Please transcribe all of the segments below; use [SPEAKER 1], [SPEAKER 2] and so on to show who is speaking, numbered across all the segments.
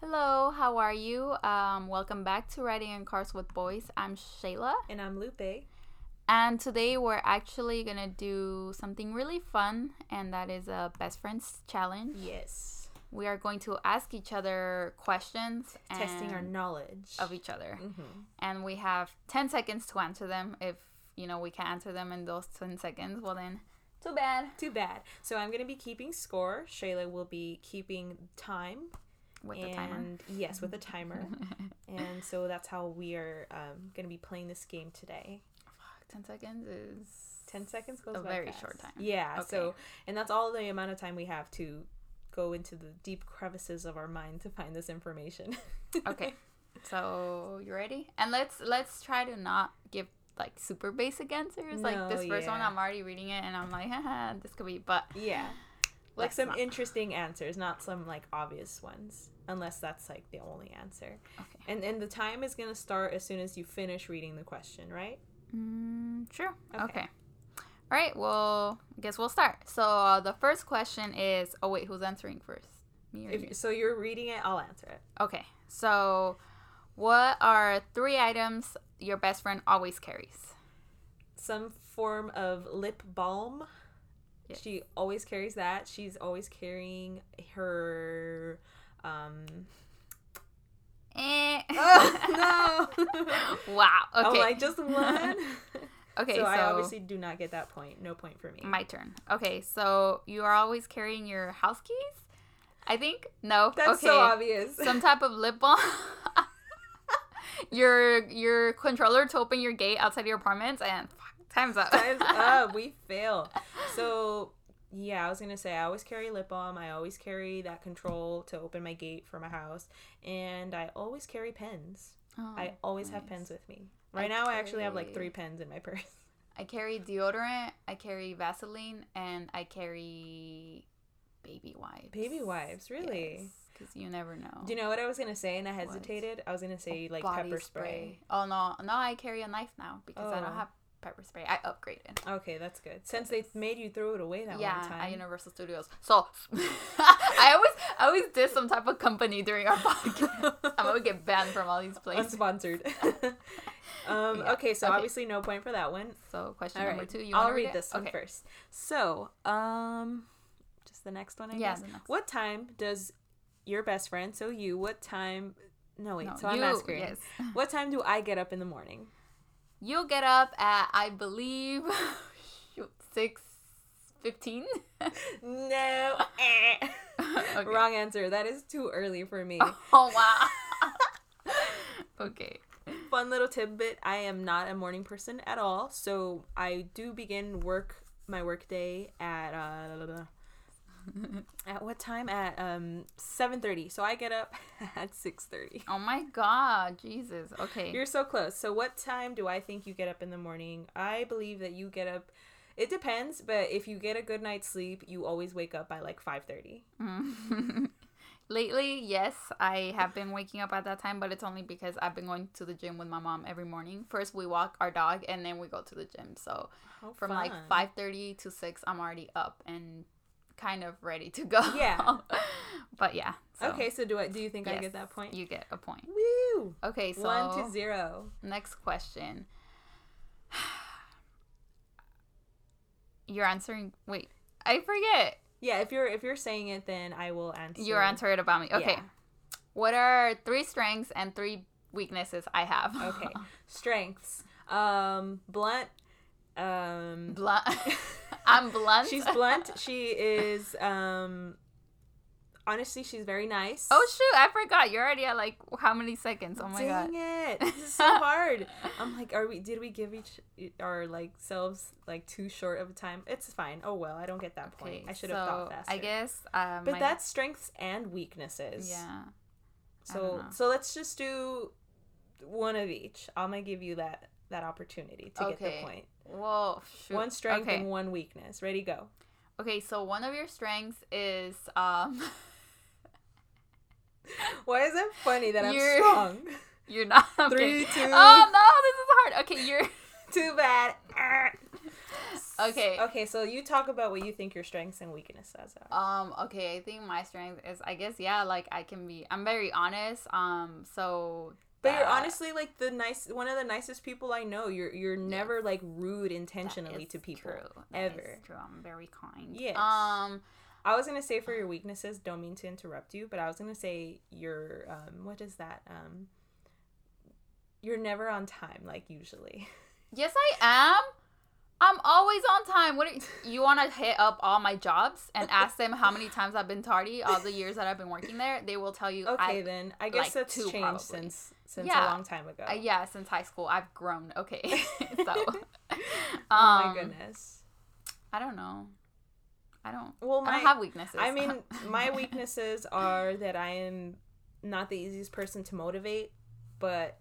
[SPEAKER 1] Hello, how are you? Um, welcome back to Riding in Cars with Boys. I'm Shayla,
[SPEAKER 2] And I'm Lupe.
[SPEAKER 1] and today we're actually gonna do something really fun, and that is a best friends challenge.
[SPEAKER 2] Yes.
[SPEAKER 1] We are going to ask each other questions,
[SPEAKER 2] Testing our knowledge.
[SPEAKER 1] of each other,
[SPEAKER 2] hmm
[SPEAKER 1] and we have ten seconds to answer them. If you know we can't answer them in those ten seconds, well then, too bad.
[SPEAKER 2] Too bad. So I'm going to be keeping score. Shayla will be keeping time.
[SPEAKER 1] With
[SPEAKER 2] and
[SPEAKER 1] the timer.
[SPEAKER 2] yes, with a timer. and so that's how we are um, going to be playing this game today.
[SPEAKER 1] Fuck, ten seconds is
[SPEAKER 2] 10 seconds goes
[SPEAKER 1] A very
[SPEAKER 2] fast.
[SPEAKER 1] short time.
[SPEAKER 2] Yeah. So,
[SPEAKER 1] Okay.
[SPEAKER 2] and that's all the amount of time we have to go into the deep crevices of our mind to find this information.
[SPEAKER 1] okay so you ready and let's let's try to not give like super basic answers like this first one i'm already reading it and i'm like haha this could be but
[SPEAKER 2] yeah. Like some
[SPEAKER 1] not.
[SPEAKER 2] interesting answers, not some like obvious ones, unless that's like the only answer.
[SPEAKER 1] okay
[SPEAKER 2] And and the time is gonna start as soon as you finish reading the question, right?
[SPEAKER 1] mm, sure okay.
[SPEAKER 2] Okay.
[SPEAKER 1] all right well i guess we'll start so uh, the first question is oh wait who's answering first me or you?
[SPEAKER 2] So, you're reading it. I'll answer it.
[SPEAKER 1] okay so what are three items your best friend always carries
[SPEAKER 2] Some form of lip balm. She always carries that. She's always carrying her. Um.
[SPEAKER 1] eh.
[SPEAKER 2] Oh no!
[SPEAKER 1] wow okay
[SPEAKER 2] I'm like just one.
[SPEAKER 1] okay
[SPEAKER 2] so, I obviously do not get that point. No point for me.
[SPEAKER 1] My turn. Okay, so you are always carrying your house keys? I think no.
[SPEAKER 2] That's
[SPEAKER 1] okay.
[SPEAKER 2] so obvious.
[SPEAKER 1] Some type of lip balm. your your controller to open your gate outside your apartments and fuck, time's up.
[SPEAKER 2] Time's up. We fail. So yeah, I was gonna say I always carry lip balm. I always carry that control to open my gate for my house, and I always carry pens.
[SPEAKER 1] Oh,
[SPEAKER 2] I always have pens with me. Right
[SPEAKER 1] I
[SPEAKER 2] now, I actually have like three pens in my purse.
[SPEAKER 1] I carry deodorant, I carry Vaseline, and I carry baby wipes.
[SPEAKER 2] Baby wipes, really?
[SPEAKER 1] Because you never know.
[SPEAKER 2] Do you know what I was gonna say? And I hesitated. I was gonna say like
[SPEAKER 1] Body
[SPEAKER 2] pepper spray.
[SPEAKER 1] Oh no, no, I carry a knife now because I don't
[SPEAKER 2] Oh.
[SPEAKER 1] have pepper spray. I upgraded.
[SPEAKER 2] Okay, that's good. Since they made you throw it away that
[SPEAKER 1] yeah,
[SPEAKER 2] one time.
[SPEAKER 1] at Universal Studios. So I always I always did some type of company during our podcast. I'm gonna get banned from all these places.
[SPEAKER 2] Unsponsored. um,
[SPEAKER 1] Yeah.
[SPEAKER 2] Okay, so
[SPEAKER 1] Okay.
[SPEAKER 2] obviously no point for that one.
[SPEAKER 1] So question
[SPEAKER 2] All
[SPEAKER 1] number
[SPEAKER 2] right,
[SPEAKER 1] two. You
[SPEAKER 2] I'll
[SPEAKER 1] wanna
[SPEAKER 2] read this one
[SPEAKER 1] okay.
[SPEAKER 2] first. So, um, just the next one, I
[SPEAKER 1] Yeah,
[SPEAKER 2] guess. What time does your best friend, so you, what time? No, wait.
[SPEAKER 1] No,
[SPEAKER 2] so I'm asking.
[SPEAKER 1] yes.
[SPEAKER 2] What time do I get up in the morning?
[SPEAKER 1] You'll get up at I believe six fifteen.
[SPEAKER 2] No. eh.
[SPEAKER 1] Okay.
[SPEAKER 2] Wrong answer. That is too early for me.
[SPEAKER 1] Oh wow. okay.
[SPEAKER 2] Fun little tidbit. I am not a morning person at all, so I do begin work my work day at uh at what time? At um 7:30. So I get up at 6:30.
[SPEAKER 1] Oh my god, Jesus. Okay.
[SPEAKER 2] You're so close. So what time do I think you get up in the morning? I believe that you get up it depends, but if you get a good night's sleep, you always wake up by like 5:30.
[SPEAKER 1] Mm. Lately, yes, I have been waking up at that time, but it's only because I've been going to the gym with my mom every morning. First, we walk our dog, and then we go to the gym. So
[SPEAKER 2] How
[SPEAKER 1] from like five thirty to six, I'm already up and kind of ready to go.
[SPEAKER 2] Yeah.
[SPEAKER 1] but yeah. So
[SPEAKER 2] Okay, so do I do you think I get that point?
[SPEAKER 1] You get a point.
[SPEAKER 2] Woo!
[SPEAKER 1] Okay, so
[SPEAKER 2] 1 to 0.
[SPEAKER 1] next question. You're answering. Wait, I forget.
[SPEAKER 2] Yeah, if you're if you're saying it then I will answer.
[SPEAKER 1] Your answer it about me. Okay.
[SPEAKER 2] Yeah.
[SPEAKER 1] What are three strengths and three weaknesses I have?
[SPEAKER 2] Okay. Strengths. Um blunt um
[SPEAKER 1] blunt. I'm blunt.
[SPEAKER 2] She's blunt. She is um honestly she's very nice.
[SPEAKER 1] Oh shoot! I forgot. You're already at like how many seconds? Oh my
[SPEAKER 2] Dang
[SPEAKER 1] god.
[SPEAKER 2] Dang it. This is so hard. I'm like, are we did we give each our like selves like too short of a time? It's fine. Oh well, I don't get that point. I should have
[SPEAKER 1] so
[SPEAKER 2] thought faster.
[SPEAKER 1] I guess. Um,
[SPEAKER 2] But
[SPEAKER 1] my-
[SPEAKER 2] that's strengths and weaknesses.
[SPEAKER 1] yeah.
[SPEAKER 2] So so let's just do one of each. I'm gonna give you that that opportunity to get the point.
[SPEAKER 1] Well, shoot.
[SPEAKER 2] One strength
[SPEAKER 1] Okay.
[SPEAKER 2] and one weakness. Ready go.
[SPEAKER 1] Okay, so one of your strengths is um,
[SPEAKER 2] Why is it funny that I'm
[SPEAKER 1] You're-
[SPEAKER 2] strong?
[SPEAKER 1] you're not. I'm
[SPEAKER 2] Three, two-
[SPEAKER 1] Oh no, this is hard. Okay, you're.
[SPEAKER 2] Too bad.
[SPEAKER 1] Okay.
[SPEAKER 2] Okay, so you talk about what you think your strengths and weaknesses are.
[SPEAKER 1] Um, okay, I think my strength is I guess yeah, like I can be I'm very honest. Um, so
[SPEAKER 2] But you're honestly like the nice one of the nicest people I know. You're you're never like rude intentionally to people.
[SPEAKER 1] True. That
[SPEAKER 2] ever.
[SPEAKER 1] true. I'm very kind.
[SPEAKER 2] Yes.
[SPEAKER 1] Um
[SPEAKER 2] I was gonna say for your weaknesses, don't mean to interrupt you, but I was gonna say your um what is that? Um you're never on time, like usually.
[SPEAKER 1] yes I am. I'm always on time. What are you, you want to hit up all my jobs and ask them how many times I've been tardy all the years that I've been working there? They will tell you.
[SPEAKER 2] Okay
[SPEAKER 1] I,
[SPEAKER 2] then. I guess
[SPEAKER 1] like
[SPEAKER 2] that's
[SPEAKER 1] two,
[SPEAKER 2] changed
[SPEAKER 1] probably.
[SPEAKER 2] since since
[SPEAKER 1] Yeah.
[SPEAKER 2] a long time ago.
[SPEAKER 1] uh, yeah, since high school I've grown. Okay, so.
[SPEAKER 2] oh
[SPEAKER 1] um,
[SPEAKER 2] my goodness.
[SPEAKER 1] I don't know. I don't.
[SPEAKER 2] Well,
[SPEAKER 1] I don't have weaknesses.
[SPEAKER 2] I mean, my weaknesses are that I am not the easiest person to motivate, but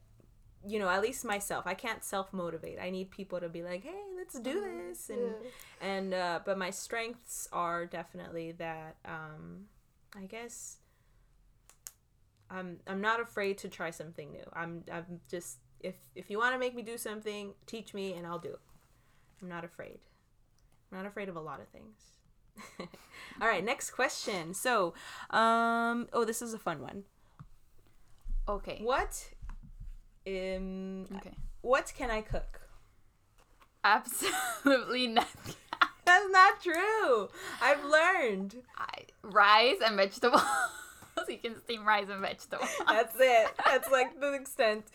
[SPEAKER 2] you know, at least myself, I can't self motivate. I need people to be like, "Hey, let's do this," and and uh, but my strengths are definitely that. Um, I guess I'm I'm not afraid to try something new. I'm I'm just if if you want to make me do something, teach me and I'll do it. I'm not afraid. I'm not afraid of a lot of things. All right, next question. So, um, oh, this is a fun one.
[SPEAKER 1] okay.
[SPEAKER 2] What, um,
[SPEAKER 1] Okay.
[SPEAKER 2] what can I cook?
[SPEAKER 1] Absolutely nothing.
[SPEAKER 2] That's not true. I've learned.
[SPEAKER 1] I, rice and vegetables. you can steam rice and vegetables.
[SPEAKER 2] That's it. That's like the extent.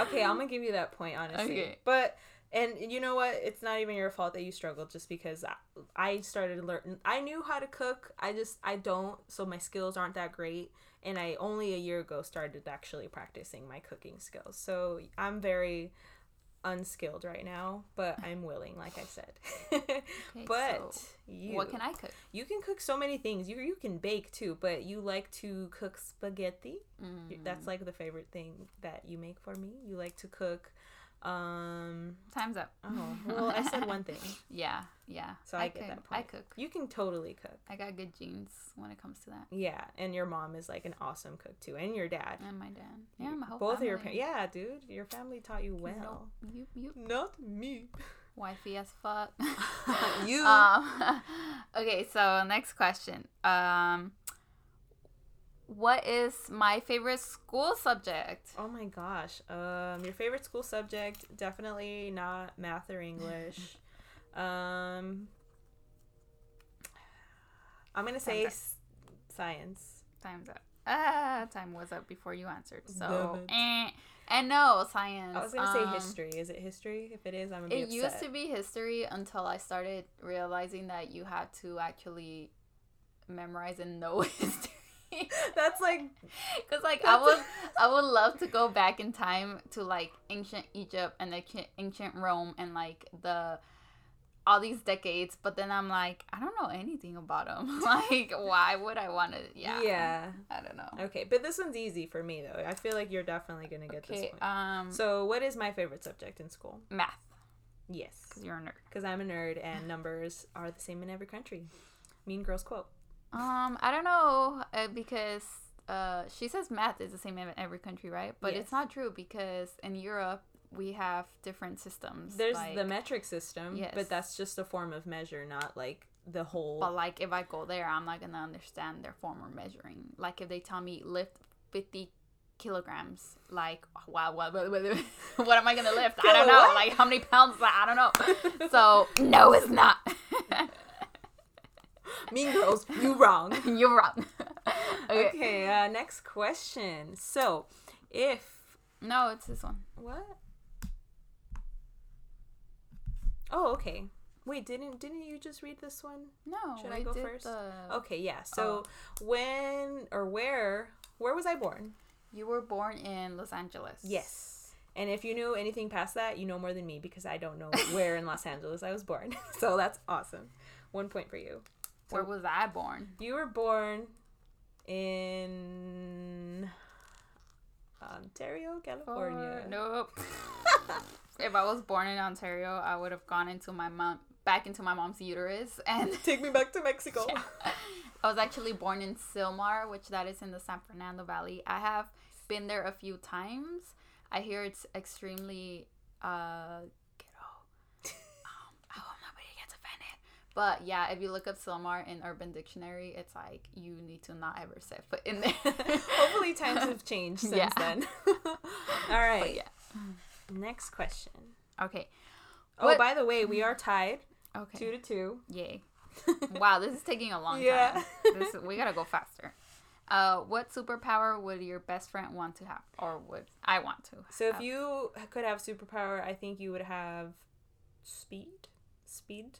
[SPEAKER 2] Okay, I'm gonna give you that point, honestly.
[SPEAKER 1] Okay.
[SPEAKER 2] But and you know what? It's not even your fault that you struggled, just because I, I started learning. I knew how to cook. I just I don't. So my skills aren't that great. And I only a year ago started actually practicing my cooking skills. So I'm very unskilled right now, but I'm willing, like I said. but
[SPEAKER 1] so
[SPEAKER 2] you,
[SPEAKER 1] what can I cook?
[SPEAKER 2] you can cook so many things. You you can bake too, but you like to cook spaghetti.
[SPEAKER 1] Mm,
[SPEAKER 2] That's like the favorite thing that you make for me. You like to cook. Um.
[SPEAKER 1] time's up.
[SPEAKER 2] Oh well, I said one thing.
[SPEAKER 1] Yeah, yeah.
[SPEAKER 2] So I get
[SPEAKER 1] cook.
[SPEAKER 2] that
[SPEAKER 1] I cook.
[SPEAKER 2] You can totally cook.
[SPEAKER 1] I got good genes when it comes to that.
[SPEAKER 2] Yeah, and your mom is like an awesome cook too, and your dad.
[SPEAKER 1] And my dad. Yeah, my whole
[SPEAKER 2] Both of your parents. Yeah, dude, your family taught you well.
[SPEAKER 1] No, you, you,
[SPEAKER 2] Not me.
[SPEAKER 1] wifey as fuck.
[SPEAKER 2] You.
[SPEAKER 1] Um, okay, so next question. Um, what is my favorite school subject?
[SPEAKER 2] Oh my gosh. Um, your favorite school subject? Definitely not math or English. um, I'm gonna say
[SPEAKER 1] up.
[SPEAKER 2] s- science.
[SPEAKER 1] Time's up. Ah, time was up before you answered. So, eh. and no science.
[SPEAKER 2] I was gonna
[SPEAKER 1] Um,
[SPEAKER 2] say history. Is it history? If it is, I'm gonna be
[SPEAKER 1] It used to be history until I started realizing that you had to actually memorize and know history.
[SPEAKER 2] That's like
[SPEAKER 1] Cause like I would, I would love to go back in time to like ancient Egypt and the ancient Rome and like the all these decades, but then I'm like, I don't know anything about them. like, why would I want to? Yeah,
[SPEAKER 2] yeah.
[SPEAKER 1] I don't know.
[SPEAKER 2] Okay, but this one's easy for me though. I feel like you're definitely gonna get this
[SPEAKER 1] Okay,
[SPEAKER 2] one.
[SPEAKER 1] um,
[SPEAKER 2] So, what is my favorite subject in school?
[SPEAKER 1] math,
[SPEAKER 2] Yes,
[SPEAKER 1] cause you're a nerd.
[SPEAKER 2] because I'm a nerd and numbers are the same in every country. Mean Girls quote.
[SPEAKER 1] Um, I don't know uh, because uh, she says math is the same in every country, right? But
[SPEAKER 2] Yes.
[SPEAKER 1] it's not true because in Europe we have different systems.
[SPEAKER 2] There's
[SPEAKER 1] like,
[SPEAKER 2] the metric system,
[SPEAKER 1] Yes.
[SPEAKER 2] but that's just a form of measure, not like the whole.
[SPEAKER 1] But like if I go there, I'm not gonna understand their form of measuring. Like if they tell me lift fifty kilograms, like wow, what, what, what, what am I gonna lift? I don't know. Like how many pounds? I don't know. So no, it's not.
[SPEAKER 2] Mean Girls, you wrong.
[SPEAKER 1] You're wrong. okay.
[SPEAKER 2] Okay, uh, next question. So, if
[SPEAKER 1] No, it's this one.
[SPEAKER 2] what? Oh, okay. Wait, didn't didn't you just read this one?
[SPEAKER 1] No.
[SPEAKER 2] Should I go
[SPEAKER 1] did
[SPEAKER 2] first?
[SPEAKER 1] the-
[SPEAKER 2] Okay, yeah. So when or where where was I born?
[SPEAKER 1] You were born in Los Angeles.
[SPEAKER 2] Yes. And if you knew anything past that, you know more than me because I don't know where in Los Angeles I was born. So that's awesome. One point for you.
[SPEAKER 1] Where was I born?
[SPEAKER 2] You were born in Ontario, California.
[SPEAKER 1] Or- nope. if I was born in Ontario, I would have gone into my mom back into my mom's uterus and
[SPEAKER 2] Take me back to Mexico.
[SPEAKER 1] I was actually born in Sylmar, which that is in the San Fernando Valley. I have been there a few times. I hear it's extremely uh ghetto. Um, I hope nobody gets But yeah, if you look up Sylmar in Urban Dictionary, it's like you need to not ever set foot in there.
[SPEAKER 2] Hopefully, times have changed since
[SPEAKER 1] Yeah.
[SPEAKER 2] then. All right.
[SPEAKER 1] But yeah.
[SPEAKER 2] Next question.
[SPEAKER 1] Okay.
[SPEAKER 2] Oh,
[SPEAKER 1] What-
[SPEAKER 2] by the way, we are tied
[SPEAKER 1] Okay.
[SPEAKER 2] two to two.
[SPEAKER 1] Yay. wow, this is taking a long
[SPEAKER 2] Yeah.
[SPEAKER 1] time. This we gotta go faster. Uh, what superpower would your best friend want to have, or would I want to?
[SPEAKER 2] So if you could have superpower, I think you would have speed. Speed,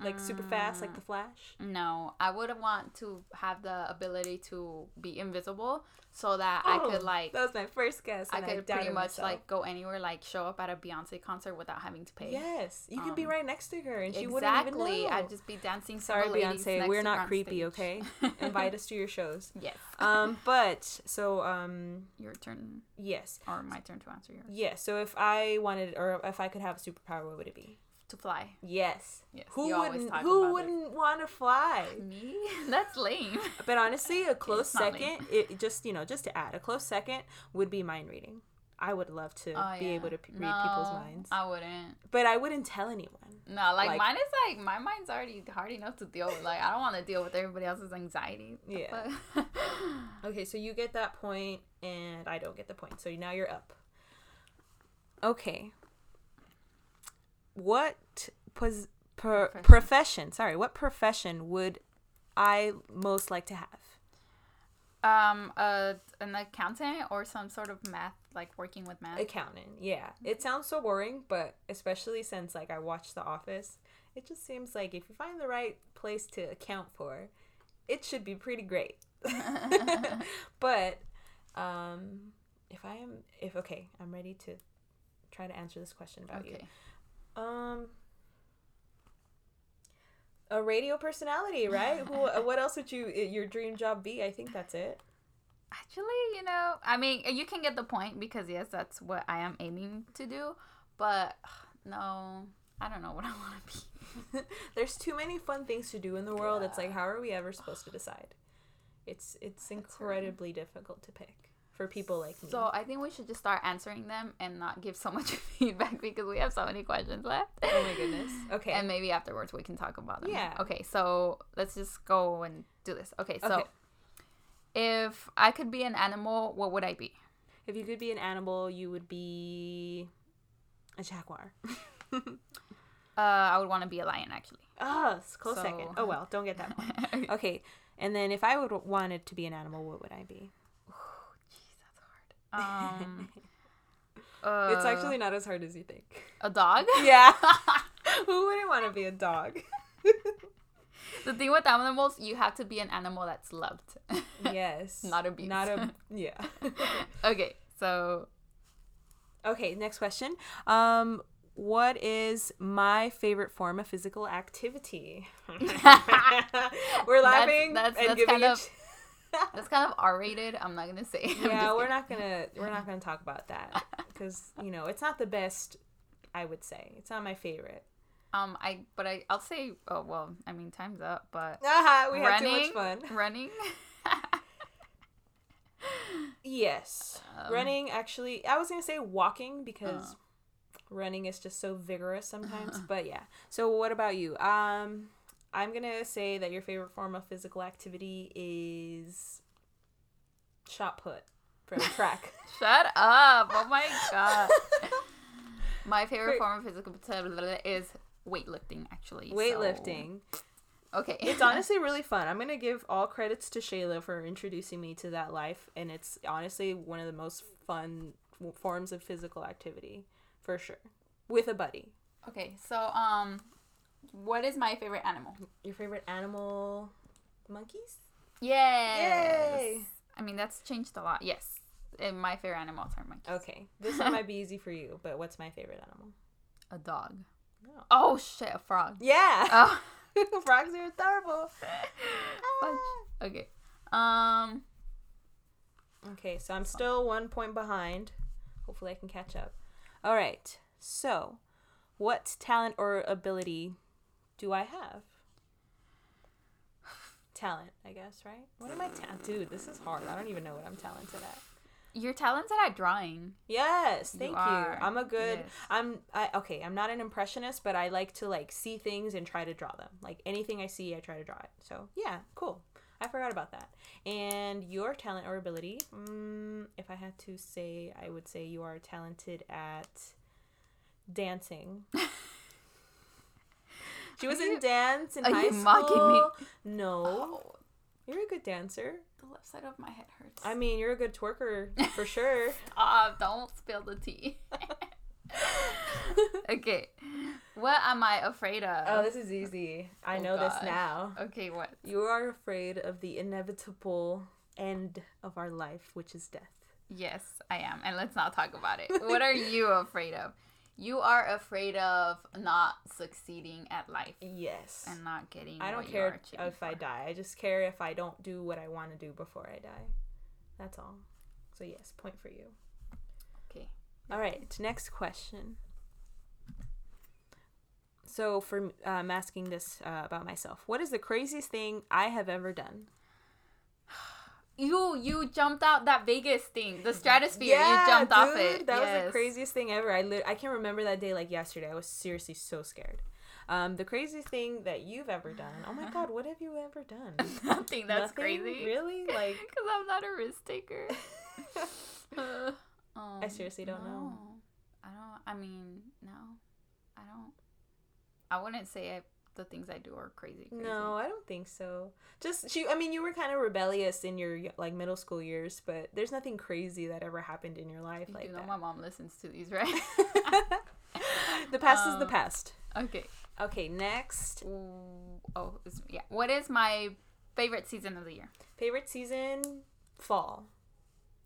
[SPEAKER 2] like super fast, like the Flash.
[SPEAKER 1] No, I would want to have the ability to be invisible, so that I could
[SPEAKER 2] Oh,
[SPEAKER 1] like
[SPEAKER 2] That was my first guess.
[SPEAKER 1] I could
[SPEAKER 2] doubted
[SPEAKER 1] pretty much
[SPEAKER 2] myself.
[SPEAKER 1] like go anywhere, like show up at a Beyonce concert without having to pay.
[SPEAKER 2] Yes, you could be
[SPEAKER 1] Um,
[SPEAKER 2] right next to her, and she wouldn't even
[SPEAKER 1] exactly.
[SPEAKER 2] know.
[SPEAKER 1] I'd just be dancing.
[SPEAKER 2] Sorry, Beyonce, we're not creepy, okay? Invite us to your shows.
[SPEAKER 1] Yes.
[SPEAKER 2] Um, but so um,
[SPEAKER 1] Your turn,
[SPEAKER 2] yes,
[SPEAKER 1] or my turn to answer yours.
[SPEAKER 2] yes. So if I wanted, or if I could have a superpower, what would it be?
[SPEAKER 1] To fly.
[SPEAKER 2] Yes.
[SPEAKER 1] Yes.
[SPEAKER 2] Who wouldn't? Who wouldn't want to fly?
[SPEAKER 1] Me? That's lame.
[SPEAKER 2] But honestly, a close second, it just you know, just to add, a close second would be mind reading. I would love to
[SPEAKER 1] Oh,
[SPEAKER 2] be
[SPEAKER 1] yeah.
[SPEAKER 2] able to p- read people's minds,
[SPEAKER 1] I wouldn't.
[SPEAKER 2] but I wouldn't tell anyone.
[SPEAKER 1] No, like,
[SPEAKER 2] Like-
[SPEAKER 1] mine is like my mind's already hard enough to deal with. Like I don't want to deal with everybody else's anxiety.
[SPEAKER 2] Yeah. Okay, so you get that point, and I don't get the point. So now you're up. Okay. What pos- per-
[SPEAKER 1] Profession.
[SPEAKER 2] profession? Sorry, what profession would I most like to have?
[SPEAKER 1] um, uh, an accountant or some sort of math, like working with math.
[SPEAKER 2] Accountant. Yeah, it sounds so boring, but especially since like I watched The Office, it just seems like if you find the right place to account for, it should be pretty great. but um, if I am, if okay, I'm ready to try to answer this question about you. Um, a radio personality, right? Who? uh, What else would you your dream job be? I think that's it.
[SPEAKER 1] Actually, you know, I mean, you can get the point because yes, that's what I am aiming to do. But no, I don't know what I want to be.
[SPEAKER 2] There's too many fun things to do in the world. It's like how are we ever supposed to decide? It's it's incredibly difficult to pick for people like me.
[SPEAKER 1] So I think we should just start answering them and not give so much feedback because we have so many questions left.
[SPEAKER 2] oh my goodness. Okay.
[SPEAKER 1] And maybe afterwards we can talk about them.
[SPEAKER 2] Yeah.
[SPEAKER 1] Okay, so let's just go and do this. Okay, so
[SPEAKER 2] Okay.
[SPEAKER 1] if I could be an animal, what would I be?
[SPEAKER 2] if you could be an animal, you would be a jaguar.
[SPEAKER 1] Uh, I would want to be a lion, actually.
[SPEAKER 2] Ah, it's close
[SPEAKER 1] So-
[SPEAKER 2] second. Oh well, don't get that point.
[SPEAKER 1] okay.
[SPEAKER 2] Okay. And then if I would wanted to be an animal, what would I be?
[SPEAKER 1] Jeez, that's hard. Um, uh,
[SPEAKER 2] it's actually not as hard as you think.
[SPEAKER 1] a dog.
[SPEAKER 2] Yeah. Who wouldn't want to be a dog?
[SPEAKER 1] the thing with animals, you have to be an animal that's loved.
[SPEAKER 2] yes.
[SPEAKER 1] Not abused.
[SPEAKER 2] Not a yeah.
[SPEAKER 1] okay, so
[SPEAKER 2] okay, next question. Um what is my favorite form of physical activity? we're laughing
[SPEAKER 1] that's-
[SPEAKER 2] and
[SPEAKER 1] that's
[SPEAKER 2] giving
[SPEAKER 1] kind
[SPEAKER 2] each-
[SPEAKER 1] of- that's kind of R-rated. I'm not gonna say.
[SPEAKER 2] Yeah, we're
[SPEAKER 1] kidding.
[SPEAKER 2] not gonna we're not gonna talk about that because you know it's not the best. I would say it's not my favorite.
[SPEAKER 1] Um, I but I I'll say. Oh well, I mean time's up, but
[SPEAKER 2] Aha, we had
[SPEAKER 1] running,
[SPEAKER 2] too much fun.
[SPEAKER 1] running.
[SPEAKER 2] Yes,
[SPEAKER 1] Um,
[SPEAKER 2] running. Actually, I was gonna say walking because
[SPEAKER 1] Oh.
[SPEAKER 2] running is just so vigorous sometimes. but yeah. So what about you? Um, I'm gonna say that your favorite form of physical activity is shot put from track.
[SPEAKER 1] Shut up! Oh my god. My favorite
[SPEAKER 2] Great.
[SPEAKER 1] form of physical activity is weightlifting. Actually, so-
[SPEAKER 2] Weightlifting.
[SPEAKER 1] Okay.
[SPEAKER 2] It's honestly really fun. I'm gonna give all credits to Shayla for introducing me to that life, and it's honestly one of the most fun forms of physical activity, for sure. With a buddy.
[SPEAKER 1] okay. So um, what is my favorite animal?
[SPEAKER 2] Your favorite animal? Monkeys.
[SPEAKER 1] Yes.
[SPEAKER 2] Yay!
[SPEAKER 1] I mean that's changed a lot. Yes. And my favorite animals are monkeys.
[SPEAKER 2] Okay, this one might be easy for you, but what's my favorite animal?
[SPEAKER 1] A dog.
[SPEAKER 2] No.
[SPEAKER 1] Oh shit! A frog.
[SPEAKER 2] Yeah,
[SPEAKER 1] Oh.
[SPEAKER 2] frogs are adorable.
[SPEAKER 1] Fudge. Okay. Um.
[SPEAKER 2] Okay, so I'm still one point behind. Hopefully, I can catch up. All right. So, what talent or ability do I have? Talent, I guess, right? What am I ta- Dude, this is hard. I don't even know what I'm talented at.
[SPEAKER 1] You're talented at drawing.
[SPEAKER 2] Yes, thank you.
[SPEAKER 1] are,
[SPEAKER 2] I'm a good.
[SPEAKER 1] yes.
[SPEAKER 2] I'm I okay. I'm not an impressionist, but I like to like see things and try to draw them. Like anything I see, I try to draw it. So yeah, cool. I forgot about that. And your talent or ability, mm, if I had to say, I would say you are talented at dancing. she was in dance in
[SPEAKER 1] are
[SPEAKER 2] high
[SPEAKER 1] you
[SPEAKER 2] school.
[SPEAKER 1] mocking me?
[SPEAKER 2] No,
[SPEAKER 1] Oh,
[SPEAKER 2] you're a good dancer.
[SPEAKER 1] the left side of my head hurts.
[SPEAKER 2] I mean, you're a good twerker for sure.
[SPEAKER 1] Ah, don't spill the tea. okay. What am I afraid of?
[SPEAKER 2] Oh, this is easy. I
[SPEAKER 1] Oh,
[SPEAKER 2] know this now.
[SPEAKER 1] okay, what?
[SPEAKER 2] You are afraid of the inevitable end of our life, which is death.
[SPEAKER 1] Yes, I am. And let's not talk about it. What are you afraid of? You are afraid of not succeeding at life
[SPEAKER 2] Yes.
[SPEAKER 1] and not getting
[SPEAKER 2] I don't
[SPEAKER 1] what you are
[SPEAKER 2] care if I die. I just care if I don't do what I want to do before I die. That's all. So, yes, point for you.
[SPEAKER 1] Okay.
[SPEAKER 2] All right, next question. So, for um, asking this uh, about myself, what is the craziest thing I have ever done?
[SPEAKER 1] You you jumped out that Vegas thing, the stratosphere. you jumped off it.
[SPEAKER 2] That was the craziest thing ever. I li- I can remember that day like yesterday. I was seriously so scared. Um, the craziest thing that you've ever done. Oh my god, what have you ever done?
[SPEAKER 1] Nothing that's
[SPEAKER 2] Nothing?
[SPEAKER 1] crazy.
[SPEAKER 2] Really? Like
[SPEAKER 1] Because I'm not a risk taker. Uh, um,
[SPEAKER 2] I seriously don't know.
[SPEAKER 1] I don't. I mean, no. I don't. I wouldn't say I, the things I do are crazy. crazy.
[SPEAKER 2] No, I don't think so. Just she. I mean, you were kind of rebellious in your like middle school years, but there's nothing crazy that ever happened in your life
[SPEAKER 1] You
[SPEAKER 2] like that.
[SPEAKER 1] my mom listens to these, right?
[SPEAKER 2] the past is the
[SPEAKER 1] Um,
[SPEAKER 2] past.
[SPEAKER 1] okay.
[SPEAKER 2] Okay, next
[SPEAKER 1] Ooh, Oh, yeah. What is my favorite season of the year?
[SPEAKER 2] favorite season, fall.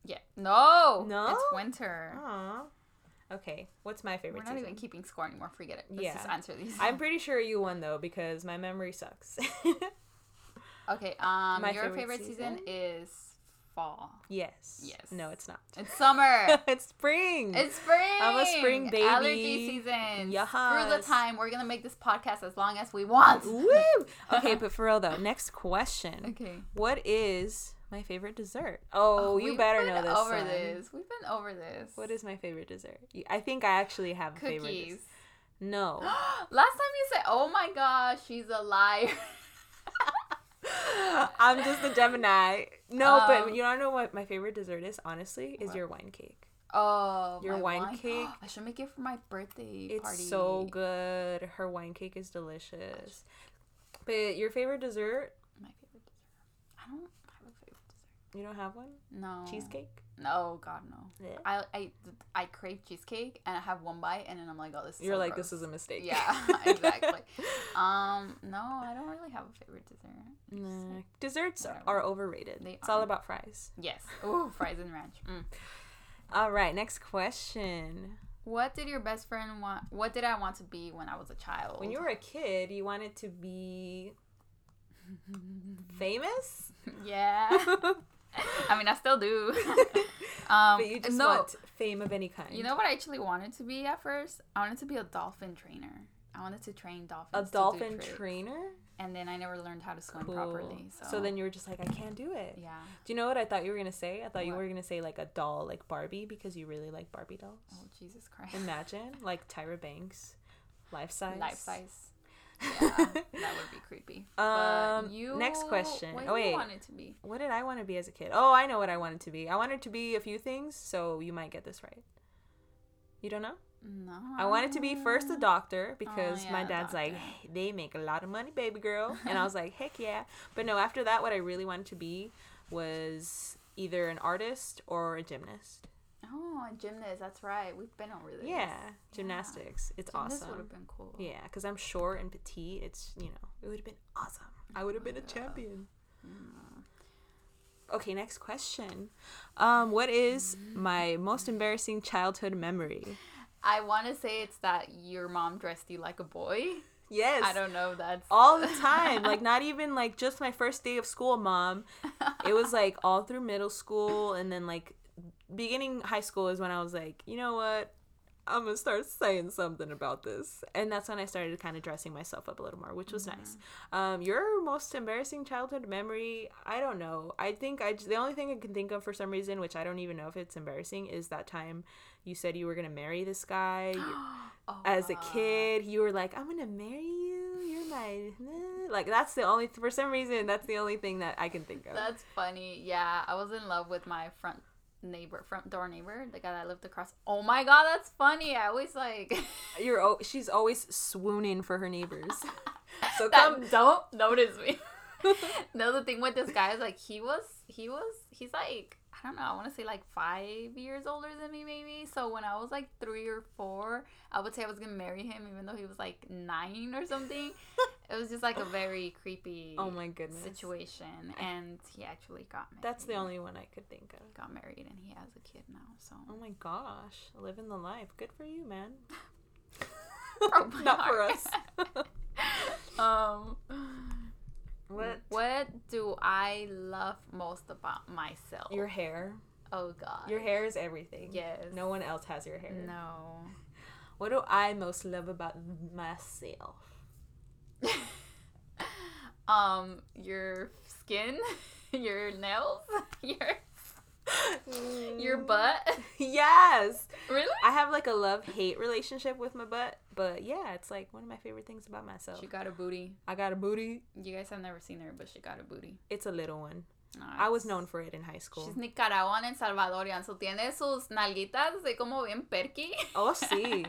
[SPEAKER 1] Yeah. No.
[SPEAKER 2] No?
[SPEAKER 1] It's winter.
[SPEAKER 2] Aw. Okay, what's my favorite season?
[SPEAKER 1] We're not
[SPEAKER 2] season?
[SPEAKER 1] even keeping score anymore. Forget it. Let's
[SPEAKER 2] Yeah.
[SPEAKER 1] just answer these.
[SPEAKER 2] I'm pretty sure you won though because my memory sucks.
[SPEAKER 1] okay. Um,
[SPEAKER 2] My
[SPEAKER 1] your
[SPEAKER 2] favorite
[SPEAKER 1] favorite, season?
[SPEAKER 2] season?
[SPEAKER 1] is fall.
[SPEAKER 2] yes.
[SPEAKER 1] Yes.
[SPEAKER 2] No, it's not.
[SPEAKER 1] It's summer.
[SPEAKER 2] it's spring.
[SPEAKER 1] It's spring.
[SPEAKER 2] I'm a spring baby.
[SPEAKER 1] Allergy season. Yeah. Screw the time. We're gonna make this podcast as long as we want.
[SPEAKER 2] Woo! Okay, but for real though, next question.
[SPEAKER 1] Okay.
[SPEAKER 2] What is my favorite dessert? Oh, you
[SPEAKER 1] we've
[SPEAKER 2] better know this.
[SPEAKER 1] Over
[SPEAKER 2] son.
[SPEAKER 1] this. We've been over this.
[SPEAKER 2] What is my favorite dessert? I think I actually have a favorite.
[SPEAKER 1] cookies?
[SPEAKER 2] des- No.
[SPEAKER 1] Last time you said, "Oh my gosh, she's a liar."
[SPEAKER 2] I'm just a Gemini. No,
[SPEAKER 1] Um,
[SPEAKER 2] but you wanna know what my favorite dessert is? Honestly, is
[SPEAKER 1] What?
[SPEAKER 2] your wine cake.
[SPEAKER 1] Oh,
[SPEAKER 2] Your
[SPEAKER 1] my
[SPEAKER 2] wine cake?
[SPEAKER 1] I should make it for my birthday
[SPEAKER 2] It's
[SPEAKER 1] party.
[SPEAKER 2] so good. Her wine cake is delicious. But your favorite dessert?
[SPEAKER 1] My favorite dessert. I don't have a favorite dessert.
[SPEAKER 2] You don't have one?
[SPEAKER 1] No.
[SPEAKER 2] Cheesecake?
[SPEAKER 1] No, God no.
[SPEAKER 2] Yeah.
[SPEAKER 1] I I I crave cheesecake and I have one bite and then I'm like, oh, this is.
[SPEAKER 2] You're
[SPEAKER 1] so
[SPEAKER 2] like,
[SPEAKER 1] gross.
[SPEAKER 2] this is a mistake.
[SPEAKER 1] Yeah, exactly. Um, no, I don't really have a favorite dessert.
[SPEAKER 2] Nah. Desserts
[SPEAKER 1] Whatever.
[SPEAKER 2] are overrated.
[SPEAKER 1] They
[SPEAKER 2] it's all about fries.
[SPEAKER 1] Yes. Ooh, fries and ranch. Mm.
[SPEAKER 2] All right, next question.
[SPEAKER 1] What did your best friend want? What did I want to be when I was a child?
[SPEAKER 2] When you were a kid, you wanted to be famous?
[SPEAKER 1] yeah. I mean, I still do. um,
[SPEAKER 2] but you just
[SPEAKER 1] no,
[SPEAKER 2] want fame of any kind.
[SPEAKER 1] You know what I actually wanted to be at first? I wanted to be a dolphin trainer. I wanted to train dolphins.
[SPEAKER 2] a
[SPEAKER 1] do
[SPEAKER 2] dolphin
[SPEAKER 1] tricks.
[SPEAKER 2] trainer?
[SPEAKER 1] And then I never learned how to swim
[SPEAKER 2] Cool.
[SPEAKER 1] properly. So,
[SPEAKER 2] then you were just like, I can't do it.
[SPEAKER 1] yeah.
[SPEAKER 2] Do you know what I thought you were gonna say? I thought you were gonna say like a doll, like Barbie, because you really like Barbie dolls.
[SPEAKER 1] Oh Jesus Christ.
[SPEAKER 2] Imagine like Tyra Banks, life size.
[SPEAKER 1] Life size. Yeah, that would be creepy.
[SPEAKER 2] Um,
[SPEAKER 1] but you.
[SPEAKER 2] next question.
[SPEAKER 1] What
[SPEAKER 2] Oh, wait.
[SPEAKER 1] want to be?
[SPEAKER 2] What did I want to be as a kid? Oh, I know what I wanted to be. I wanted to be a few things, so you might get this right. You don't know?
[SPEAKER 1] No.
[SPEAKER 2] I wanted to be first a doctor because my
[SPEAKER 1] Oh, yeah,
[SPEAKER 2] dad's like, "Hey, they make a lot of money, baby girl. And I was like, heck yeah. But no, after that, what I really wanted to be was either an artist or a gymnast.
[SPEAKER 1] Oh, a gymnast. That's right. We've been over this.
[SPEAKER 2] Yeah, gymnastics. It's
[SPEAKER 1] Gymnast would
[SPEAKER 2] awesome.
[SPEAKER 1] have been cool.
[SPEAKER 2] Yeah, because I'm short and petite. It's, you know, it would have been awesome. I would have been a champion.
[SPEAKER 1] Mm.
[SPEAKER 2] Okay, next question. Um, what is my most embarrassing childhood memory?
[SPEAKER 1] I want to say it's that your mom dressed you like a boy.
[SPEAKER 2] Yes.
[SPEAKER 1] I don't know. That's
[SPEAKER 2] all the time. Like not even like just my first day of school, mom. It was like all through middle school and then like beginning high school is when I was like, you know what? I'm gonna start saying something about this. And that's when I started kind of dressing myself up a little more, which was nice. Um, your most embarrassing childhood memory, I don't know. I think I the only thing I can think of for some reason, which I don't even know if it's embarrassing, is that time you said you were gonna marry this guy.
[SPEAKER 1] Oh,
[SPEAKER 2] As a kid, you were like, "I'm gonna marry you. You're my like." That's the only for some reason that's the only thing that I can think of.
[SPEAKER 1] That's funny. Yeah, I was in love with my front neighbor, front door neighbor, the guy that lived across. Oh my god, that's funny. I always like
[SPEAKER 2] You're oh, she's always swooning for her neighbors. So come
[SPEAKER 1] don't notice me. no, the thing with this guy is like he was he was he's like I don't know, I want to say like five years older than me maybe. So when I was like three or four, I would say I was gonna marry him even though he was like nine or something. it was just like a very creepy
[SPEAKER 2] Oh my goodness.
[SPEAKER 1] situation, and he actually got married.
[SPEAKER 2] That's the only one I could think of.
[SPEAKER 1] got married and he has a kid now. So
[SPEAKER 2] Oh my gosh, living the life. Good for you, man.
[SPEAKER 1] My
[SPEAKER 2] Not for us.
[SPEAKER 1] um,
[SPEAKER 2] What?
[SPEAKER 1] what do I love most about myself?
[SPEAKER 2] Your hair.
[SPEAKER 1] oh God,
[SPEAKER 2] Your hair is everything.
[SPEAKER 1] Yes.
[SPEAKER 2] No one else has your hair.
[SPEAKER 1] No.
[SPEAKER 2] What do I most love about myself?
[SPEAKER 1] um, your skin, your nails, your your butt.
[SPEAKER 2] yes.
[SPEAKER 1] really?
[SPEAKER 2] I have like a love hate relationship with my butt, but yeah, it's like one of my favorite things about myself.
[SPEAKER 1] She got a booty.
[SPEAKER 2] I got a booty.
[SPEAKER 1] You guys have never seen her, but she got a booty.
[SPEAKER 2] It's a little one.
[SPEAKER 1] No,
[SPEAKER 2] I was known for it in high school.
[SPEAKER 1] She's Nicaraguan and Salvadorian, so tiene sus nalguitas así como bien perky.
[SPEAKER 2] Oh, sí.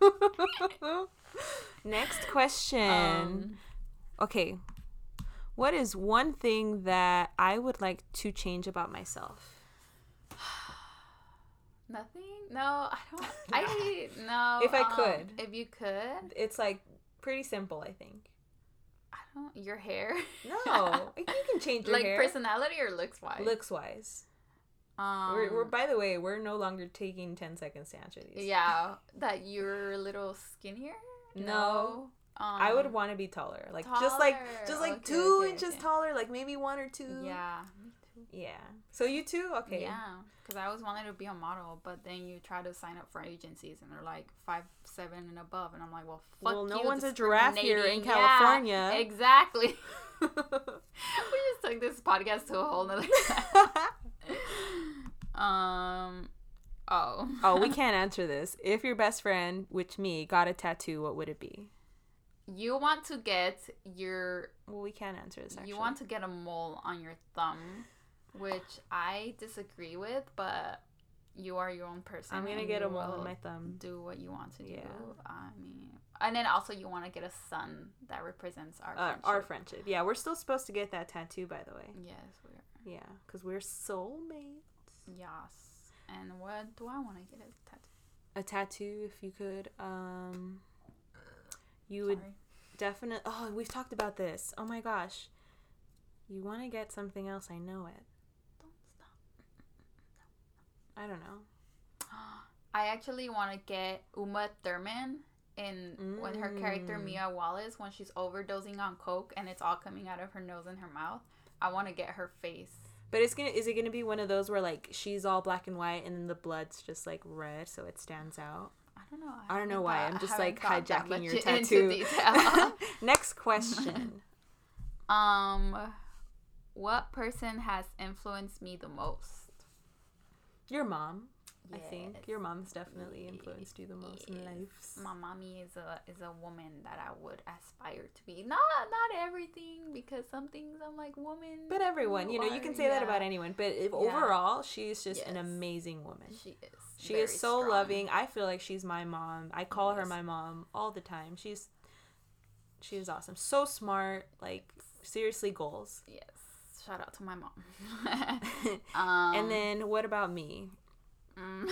[SPEAKER 2] Next question.
[SPEAKER 1] Um,
[SPEAKER 2] okay. What is one thing that I would like to change about myself?
[SPEAKER 1] Nothing. No, I don't. I no.
[SPEAKER 2] If I
[SPEAKER 1] um,
[SPEAKER 2] could.
[SPEAKER 1] if you could,
[SPEAKER 2] It's like pretty simple, I think.
[SPEAKER 1] I don't. Your hair.
[SPEAKER 2] No, you can change your
[SPEAKER 1] like
[SPEAKER 2] hair.
[SPEAKER 1] personality or looks wise.
[SPEAKER 2] Looks wise.
[SPEAKER 1] Um,
[SPEAKER 2] we're, we're by the way, we're no longer taking 10 seconds to answer these.
[SPEAKER 1] yeah, that you're a little skinnier.
[SPEAKER 2] No.
[SPEAKER 1] Um,
[SPEAKER 2] I would want to be taller, like just like just like
[SPEAKER 1] Okay,
[SPEAKER 2] two
[SPEAKER 1] okay,
[SPEAKER 2] inches
[SPEAKER 1] okay.
[SPEAKER 2] taller, like maybe one or two.
[SPEAKER 1] Yeah. Me too.
[SPEAKER 2] Yeah. So you too? Okay.
[SPEAKER 1] Yeah, because I always wanted to be a model, but then you try to sign up for agencies and they're like five seven and above, and I'm like, well, fuck
[SPEAKER 2] Well, no
[SPEAKER 1] you,
[SPEAKER 2] one's a giraffe here in
[SPEAKER 1] discriminating. Yeah,
[SPEAKER 2] California.
[SPEAKER 1] exactly. we just took this podcast to a whole nother. um. Oh.
[SPEAKER 2] oh, we can't answer this. If your best friend, which me, got a tattoo, what would it be?
[SPEAKER 1] You want to get your
[SPEAKER 2] Well, we can't answer this. Actually.
[SPEAKER 1] you want to get a mole on your thumb, which I disagree with, but you are your own person.
[SPEAKER 2] I'm gonna get a mole on my thumb.
[SPEAKER 1] Do what you want to do.
[SPEAKER 2] Yeah.
[SPEAKER 1] I mean, and then also you want to get a sun that represents our
[SPEAKER 2] Uh,
[SPEAKER 1] friendship.
[SPEAKER 2] our friendship. Yeah, we're still supposed to get that tattoo, by the way.
[SPEAKER 1] Yes, we are.
[SPEAKER 2] Yeah, because we're soulmates.
[SPEAKER 1] Yes. And what do I want to get a tattoo?
[SPEAKER 2] A tattoo, if you could. Um, you would definitely. Oh, we've talked about this. Oh my gosh, you want to get something else? I know it.
[SPEAKER 1] Don't stop.
[SPEAKER 2] I don't know.
[SPEAKER 1] I actually want to get Uma Thurman in when her character
[SPEAKER 2] Mm.
[SPEAKER 1] Mia Wallace when she's overdosing on coke and it's all coming out of her nose and her mouth. I want to get her face.
[SPEAKER 2] But it's gonna. Is it gonna be one of those where like she's all black and white and then the blood's just like red, so it stands out?
[SPEAKER 1] I don't know.
[SPEAKER 2] I don't know why. I'm just like hijacking your tattoo. Next question.
[SPEAKER 1] um, what person has influenced me the most?
[SPEAKER 2] Your mom. I think your mom's definitely influenced you the most in life.
[SPEAKER 1] My mommy is a is a woman that I would aspire to be. Not not everything because some things I'm like woman.
[SPEAKER 2] But everyone, you know, you can say that about anyone. But if
[SPEAKER 1] Yeah.
[SPEAKER 2] overall, she's just an amazing woman.
[SPEAKER 1] She is.
[SPEAKER 2] She is so
[SPEAKER 1] strong.
[SPEAKER 2] loving. I feel like she's my mom. I call her my mom all the time. She's she is awesome. So smart. Like seriously, goals.
[SPEAKER 1] Yes. Shout out to my mom. um,
[SPEAKER 2] and then what about me?
[SPEAKER 1] Mm,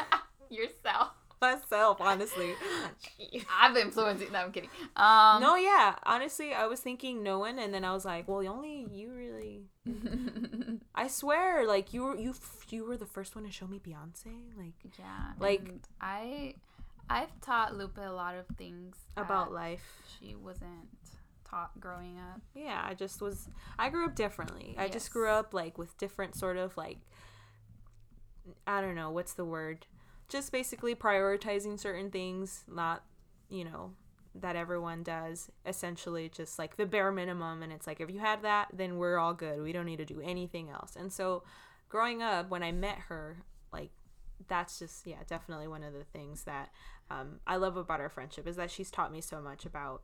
[SPEAKER 1] yourself.
[SPEAKER 2] Myself, honestly.
[SPEAKER 1] I've influenced you. No, I'm kidding. Um,
[SPEAKER 2] no, yeah. Honestly, I was thinking no one, and then I was like, well, only you really. I swear, like you were you you were the first one to show me Beyonce, like
[SPEAKER 1] yeah.
[SPEAKER 2] Like-
[SPEAKER 1] I, I've taught Lupe a lot of things
[SPEAKER 2] about life.
[SPEAKER 1] she wasn't taught growing up.
[SPEAKER 2] yeah i just was i grew up differently i just grew up like with different sort of like i don't know what's the word just basically prioritizing certain things, not, you know, that everyone does. Essentially, just like the bare minimum. And it's like, if you had that, then we're all good. We don't need to do anything else. And so, growing up, when I met her, like, that's just, yeah, definitely one of the things that um, I love about our friendship is that she's taught me so much about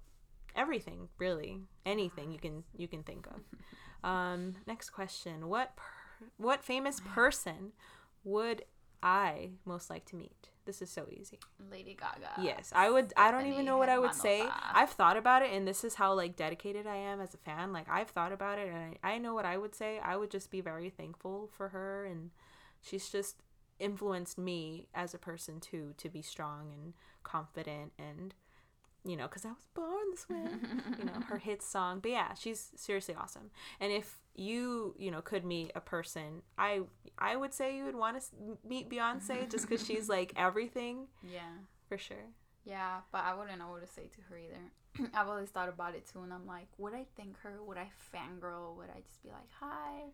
[SPEAKER 2] everything really anything you can you can think of um next question what per- what famous person would i most like to meet? This is so easy.
[SPEAKER 1] Lady Gaga.
[SPEAKER 2] yes i would i don't even know what i would say. I've thought about it and this is how like dedicated i am as a fan. Like i've thought about it and i, I know what i would say. I would just be very thankful for her and she's just influenced me as a person too to be strong and confident and you know because i was born this way you know her hit song. But yeah she's seriously awesome. And if you you know could meet a person i i would say you would want to meet beyonce just because she's like everything
[SPEAKER 1] Yeah.
[SPEAKER 2] for sure
[SPEAKER 1] Yeah, but I wouldn't know what to say to her either. I've always thought about it too, and I'm like, would I thank her? Would I fangirl? Would I just be like, hi?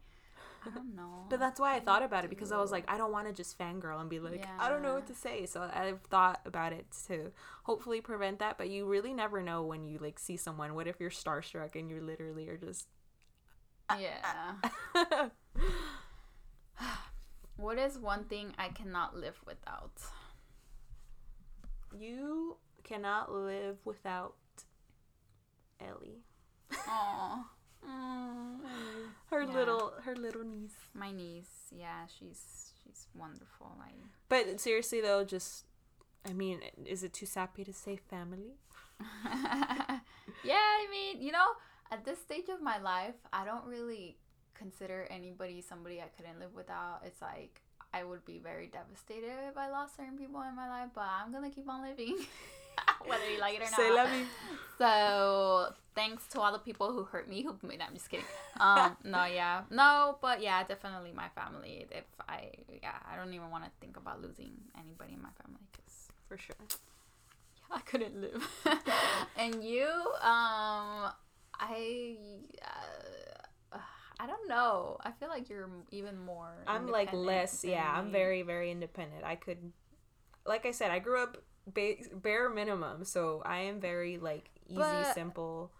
[SPEAKER 1] I don't know.
[SPEAKER 2] but that's why i
[SPEAKER 1] I
[SPEAKER 2] thought about it because i was like i don't want to just fangirl and be like i don't know what to say so i've thought about it to hopefully prevent that but you really never know when you like see someone what if you're starstruck and you literally are just
[SPEAKER 1] Yeah. What is one thing I cannot live without?
[SPEAKER 2] you cannot live without ellie
[SPEAKER 1] Oh,
[SPEAKER 2] her
[SPEAKER 1] Yeah.
[SPEAKER 2] little her little niece
[SPEAKER 1] my niece. Yeah, she's she's wonderful. Like,
[SPEAKER 2] but seriously though just i mean is it too sappy to say family
[SPEAKER 1] yeah, I mean, you know, at this stage of my life, I don't really consider anybody somebody I couldn't live without. It's like I would be very devastated if I lost certain people in my life, but I'm gonna keep on living, whether you like it or not.
[SPEAKER 2] Say
[SPEAKER 1] not.
[SPEAKER 2] la vie.
[SPEAKER 1] So thanks to all the people who hurt me. Who no, I'm just kidding. Um, no, yeah, no, but yeah, definitely my family. If I, yeah, I don't even want to think about losing anybody in my family because
[SPEAKER 2] for sure yeah,
[SPEAKER 1] I couldn't live. and you, um, I, uh, I don't know. I feel like you're even more.
[SPEAKER 2] I'm like less, yeah. I'm very, very independent. I could, like I said, I grew up ba- bare minimum, so I am very like easy,
[SPEAKER 1] But-
[SPEAKER 2] simple.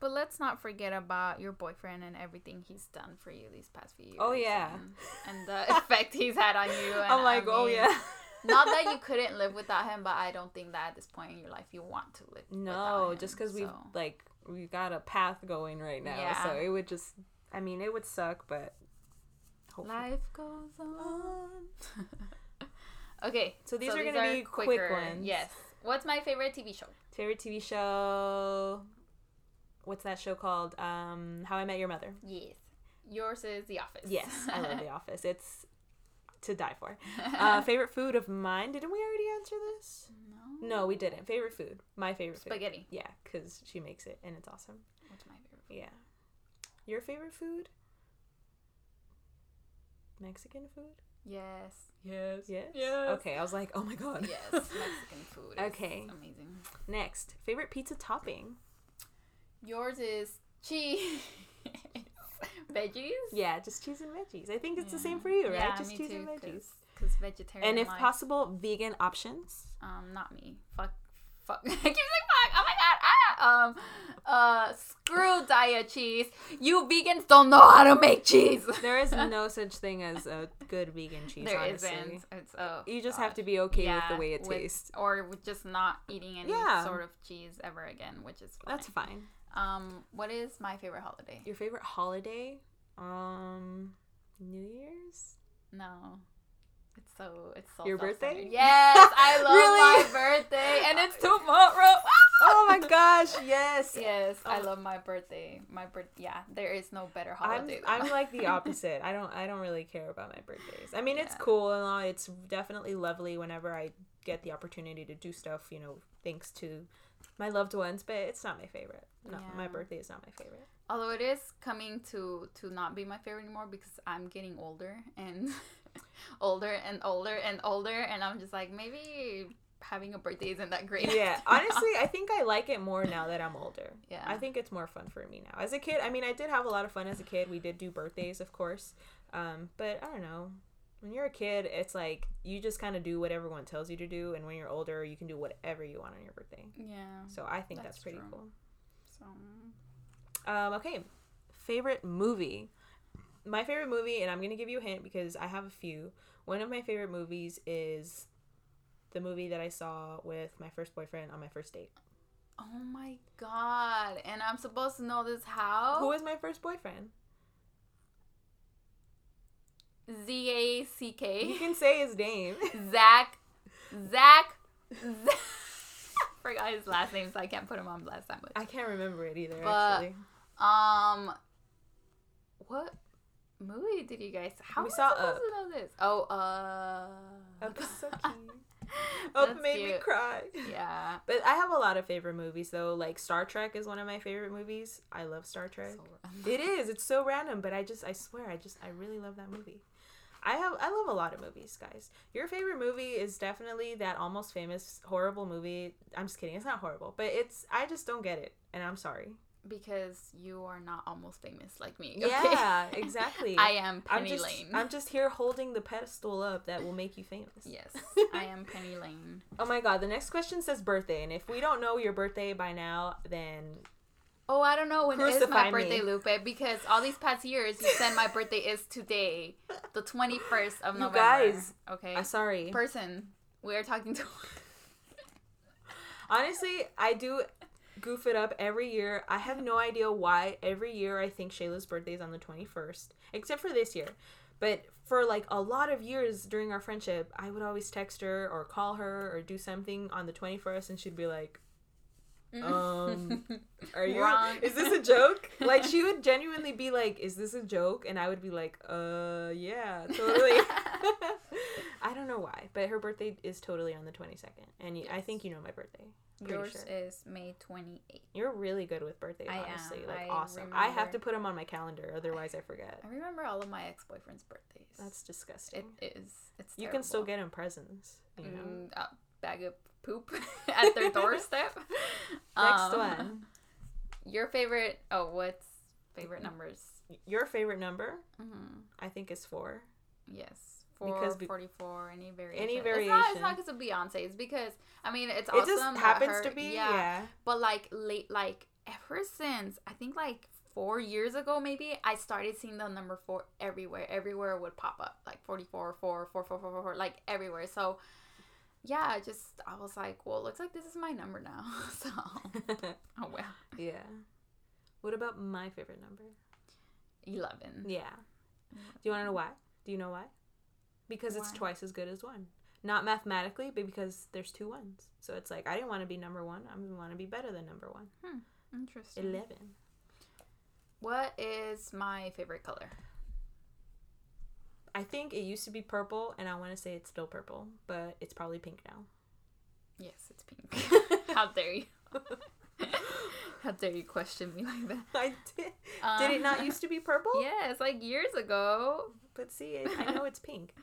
[SPEAKER 1] But let's not forget about your boyfriend and everything he's done for you these past few years.
[SPEAKER 2] Oh, yeah.
[SPEAKER 1] and, and the effect he's had on you. And
[SPEAKER 2] I'm like,
[SPEAKER 1] I
[SPEAKER 2] oh
[SPEAKER 1] mean,
[SPEAKER 2] yeah.
[SPEAKER 1] not that you couldn't live without him, but I don't think that at this point in your life you want to live.
[SPEAKER 2] no,
[SPEAKER 1] without him,
[SPEAKER 2] just because we've like we got a path going right now, so it would just. I mean, it would suck, but. hopefully-
[SPEAKER 1] life goes on. okay,
[SPEAKER 2] So these are gonna be quick ones.
[SPEAKER 1] Yes. What's my favorite TV show?
[SPEAKER 2] Favorite TV show. What's that show called? Um, How I Met Your Mother.
[SPEAKER 1] Yes. Yours is The Office.
[SPEAKER 2] Yes, I love The Office. It's to die for. Uh, favorite food of mine. Didn't we already answer this?
[SPEAKER 1] no.
[SPEAKER 2] No, we didn't. Favorite food. My favorite food.
[SPEAKER 1] Spaghetti.
[SPEAKER 2] Yeah, because she makes it and it's awesome.
[SPEAKER 1] What's my favorite? food?
[SPEAKER 2] Yeah. Your favorite food? Mexican food?
[SPEAKER 1] Yes. Yes.
[SPEAKER 2] Yes.
[SPEAKER 1] Yes.
[SPEAKER 2] Okay, I was like, oh my god.
[SPEAKER 1] Yes. Mexican food. Is
[SPEAKER 2] Okay.
[SPEAKER 1] Amazing.
[SPEAKER 2] Next, favorite pizza topping?
[SPEAKER 1] Yours is cheese. Veggies.
[SPEAKER 2] Yeah, just cheese and veggies. I think it's the same for you, right?
[SPEAKER 1] Yeah,
[SPEAKER 2] just
[SPEAKER 1] me
[SPEAKER 2] cheese
[SPEAKER 1] too,
[SPEAKER 2] and veggies.
[SPEAKER 1] Because vegetarian.
[SPEAKER 2] And if possible, vegan options.
[SPEAKER 1] Um, not me. Fuck. Fuck. I keep saying fuck. Oh my god. Ah. Um. Uh. Screw diet cheese. You vegans don't know how to make cheese.
[SPEAKER 2] There is no such thing as a good vegan cheese.
[SPEAKER 1] There
[SPEAKER 2] honestly.
[SPEAKER 1] not It's oh.
[SPEAKER 2] You just
[SPEAKER 1] God.
[SPEAKER 2] have to be okay
[SPEAKER 1] Yeah,
[SPEAKER 2] with the way it
[SPEAKER 1] with-
[SPEAKER 2] tastes.
[SPEAKER 1] or with just not eating any
[SPEAKER 2] Yeah.
[SPEAKER 1] sort of cheese ever again, which is fine.
[SPEAKER 2] That's fine.
[SPEAKER 1] Um. What is my favorite holiday?
[SPEAKER 2] Your favorite holiday? Um, New Year's.
[SPEAKER 1] No. So it's so
[SPEAKER 2] Your birthday?
[SPEAKER 1] Yes, I love
[SPEAKER 2] Really?
[SPEAKER 1] my birthday, and it's tomorrow.
[SPEAKER 2] oh my gosh! Yes.
[SPEAKER 1] Yes, I
[SPEAKER 2] Oh.
[SPEAKER 1] love my birthday. My birth. Yeah, there is no better
[SPEAKER 2] I'm
[SPEAKER 1] holiday.
[SPEAKER 2] I'm like the opposite. I don't I don't really care about my birthdays. I mean, it's cool and all. It's definitely lovely whenever I get the opportunity to do stuff. You know, thanks to my loved ones. But it's not my favorite. No, my birthday is not my favorite.
[SPEAKER 1] Although it is coming to to not be my favorite anymore because I'm getting older and older and older and older, and I'm just like maybe having a birthday isn't that great.
[SPEAKER 2] Yeah, honestly, I think I like it more now that I'm older.
[SPEAKER 1] Yeah.
[SPEAKER 2] I think it's more fun for me now. As a kid, I mean, I did have a lot of fun as a kid. We did do birthdays, of course. Um, but I don't know. When you're a kid, it's like you just kind of do what everyone tells you to do, and when you're older, you can do whatever you want on your birthday.
[SPEAKER 1] Yeah.
[SPEAKER 2] So I think that's,
[SPEAKER 1] That's
[SPEAKER 2] pretty
[SPEAKER 1] true.
[SPEAKER 2] cool.
[SPEAKER 1] So
[SPEAKER 2] Um, okay, favorite movie. My favorite movie, and I'm gonna give you a hint because I have a few. One of my favorite movies is the movie that I saw with my first boyfriend on my first date.
[SPEAKER 1] Oh my god. And I'm supposed to know this how?
[SPEAKER 2] Who was my first boyfriend?
[SPEAKER 1] Z A C K.
[SPEAKER 2] You can say his name.
[SPEAKER 1] Zach. Zach. Zach. Forgot his last name, so I can't put him on blast that much.
[SPEAKER 2] I can't remember it either.
[SPEAKER 1] But-
[SPEAKER 2] actually,
[SPEAKER 1] Um, what movie did you guys? How
[SPEAKER 2] We saw
[SPEAKER 1] supposed
[SPEAKER 2] Up.
[SPEAKER 1] to know this? Oh, uh,
[SPEAKER 2] Up is so cute. Up made me cry.
[SPEAKER 1] Yeah.
[SPEAKER 2] But I have a lot of favorite movies though. Like Star Trek is one of my favorite movies. I love Star Trek.
[SPEAKER 1] So
[SPEAKER 2] It is. It's so random, but I just I swear I just I really love that movie. I have I love a lot of movies, guys. Your favorite movie is definitely that almost famous horrible movie. I'm just kidding. It's not horrible, but it's I just don't get it, and I'm sorry.
[SPEAKER 1] Because you are not almost famous like me. okay?
[SPEAKER 2] Yeah, exactly.
[SPEAKER 1] I am
[SPEAKER 2] I'm
[SPEAKER 1] Penny
[SPEAKER 2] just
[SPEAKER 1] Lane.
[SPEAKER 2] I'm just here holding the pedestal up that will make you famous.
[SPEAKER 1] yes, I am Penny Lane.
[SPEAKER 2] Oh my god, the next question says birthday, and if we don't know your birthday by now, then
[SPEAKER 1] Oh, I don't know when is my birthday,
[SPEAKER 2] me.
[SPEAKER 1] Lupe, because all these past years you said my birthday is today, the twenty first of
[SPEAKER 2] You
[SPEAKER 1] November.
[SPEAKER 2] guys,
[SPEAKER 1] okay,
[SPEAKER 2] I'm sorry.
[SPEAKER 1] person, we are talking to.
[SPEAKER 2] Honestly, I do goof it up every year. I have no idea why every year I think Shayla's birthday is on the 21st, except for this year. But for like a lot of years during our friendship, I would always text her or call her or do something on the 21st and she'd be like, um, are you
[SPEAKER 1] Wrong.
[SPEAKER 2] is this a joke? Like she would genuinely be like, is this a joke? And I would be like, uh, yeah, totally. I don't know why, but her birthday is totally on the 22nd. And y I
[SPEAKER 1] Yes.
[SPEAKER 2] think you know my birthday.
[SPEAKER 1] Yours
[SPEAKER 2] sure.
[SPEAKER 1] is May twenty eighth.
[SPEAKER 2] You're really good with birthdays,
[SPEAKER 1] I am.
[SPEAKER 2] honestly. Like
[SPEAKER 1] I
[SPEAKER 2] awesome. I have to put them on my calendar, otherwise I forget.
[SPEAKER 1] I remember all of my ex boyfriends' birthdays.
[SPEAKER 2] That's disgusting.
[SPEAKER 1] it is. It's
[SPEAKER 2] you can still get them presents. You know.
[SPEAKER 1] Mm, a bag of poop at their doorstep.
[SPEAKER 2] Next
[SPEAKER 1] Um,
[SPEAKER 2] one.
[SPEAKER 1] Your favorite? Oh, what's favorite numbers?
[SPEAKER 2] Your favorite number,
[SPEAKER 1] hmm
[SPEAKER 2] I think, is four.
[SPEAKER 1] Yes,
[SPEAKER 2] Because be-
[SPEAKER 1] 44, any variation.
[SPEAKER 2] Any
[SPEAKER 1] It's not,
[SPEAKER 2] variation.
[SPEAKER 1] it's not because of Beyonce. It's because I mean, it's
[SPEAKER 2] It
[SPEAKER 1] awesome.
[SPEAKER 2] just happens
[SPEAKER 1] her-
[SPEAKER 2] to be.
[SPEAKER 1] Yeah,
[SPEAKER 2] Yeah.
[SPEAKER 1] but like late, like ever since I think like four years ago, maybe I started seeing the number four everywhere. Everywhere would pop up like 44, 4, 4, 4, 4, 4, 4, like everywhere. So. Yeah, just I was like, well, it looks like this is my number now. So, oh well,
[SPEAKER 2] yeah. What about my favorite number?
[SPEAKER 1] eleven.
[SPEAKER 2] Yeah. Do you want to know why? Do you know why? Because it's twice as good as one. Not mathematically, but because there's two ones. So it's like I didn't want to be number one. I want to be better than number one.
[SPEAKER 1] Interesting.
[SPEAKER 2] Eleven.
[SPEAKER 1] What is my favorite color?
[SPEAKER 2] I think it used to be purple, and I want to say it's still purple, but it's probably pink now.
[SPEAKER 1] Yes, it's pink. How dare you? How dare you question me like that?
[SPEAKER 2] I did. Did it not
[SPEAKER 1] Um,
[SPEAKER 2] used to be purple?
[SPEAKER 1] Yes, like years ago.
[SPEAKER 2] But see, I know it's pink.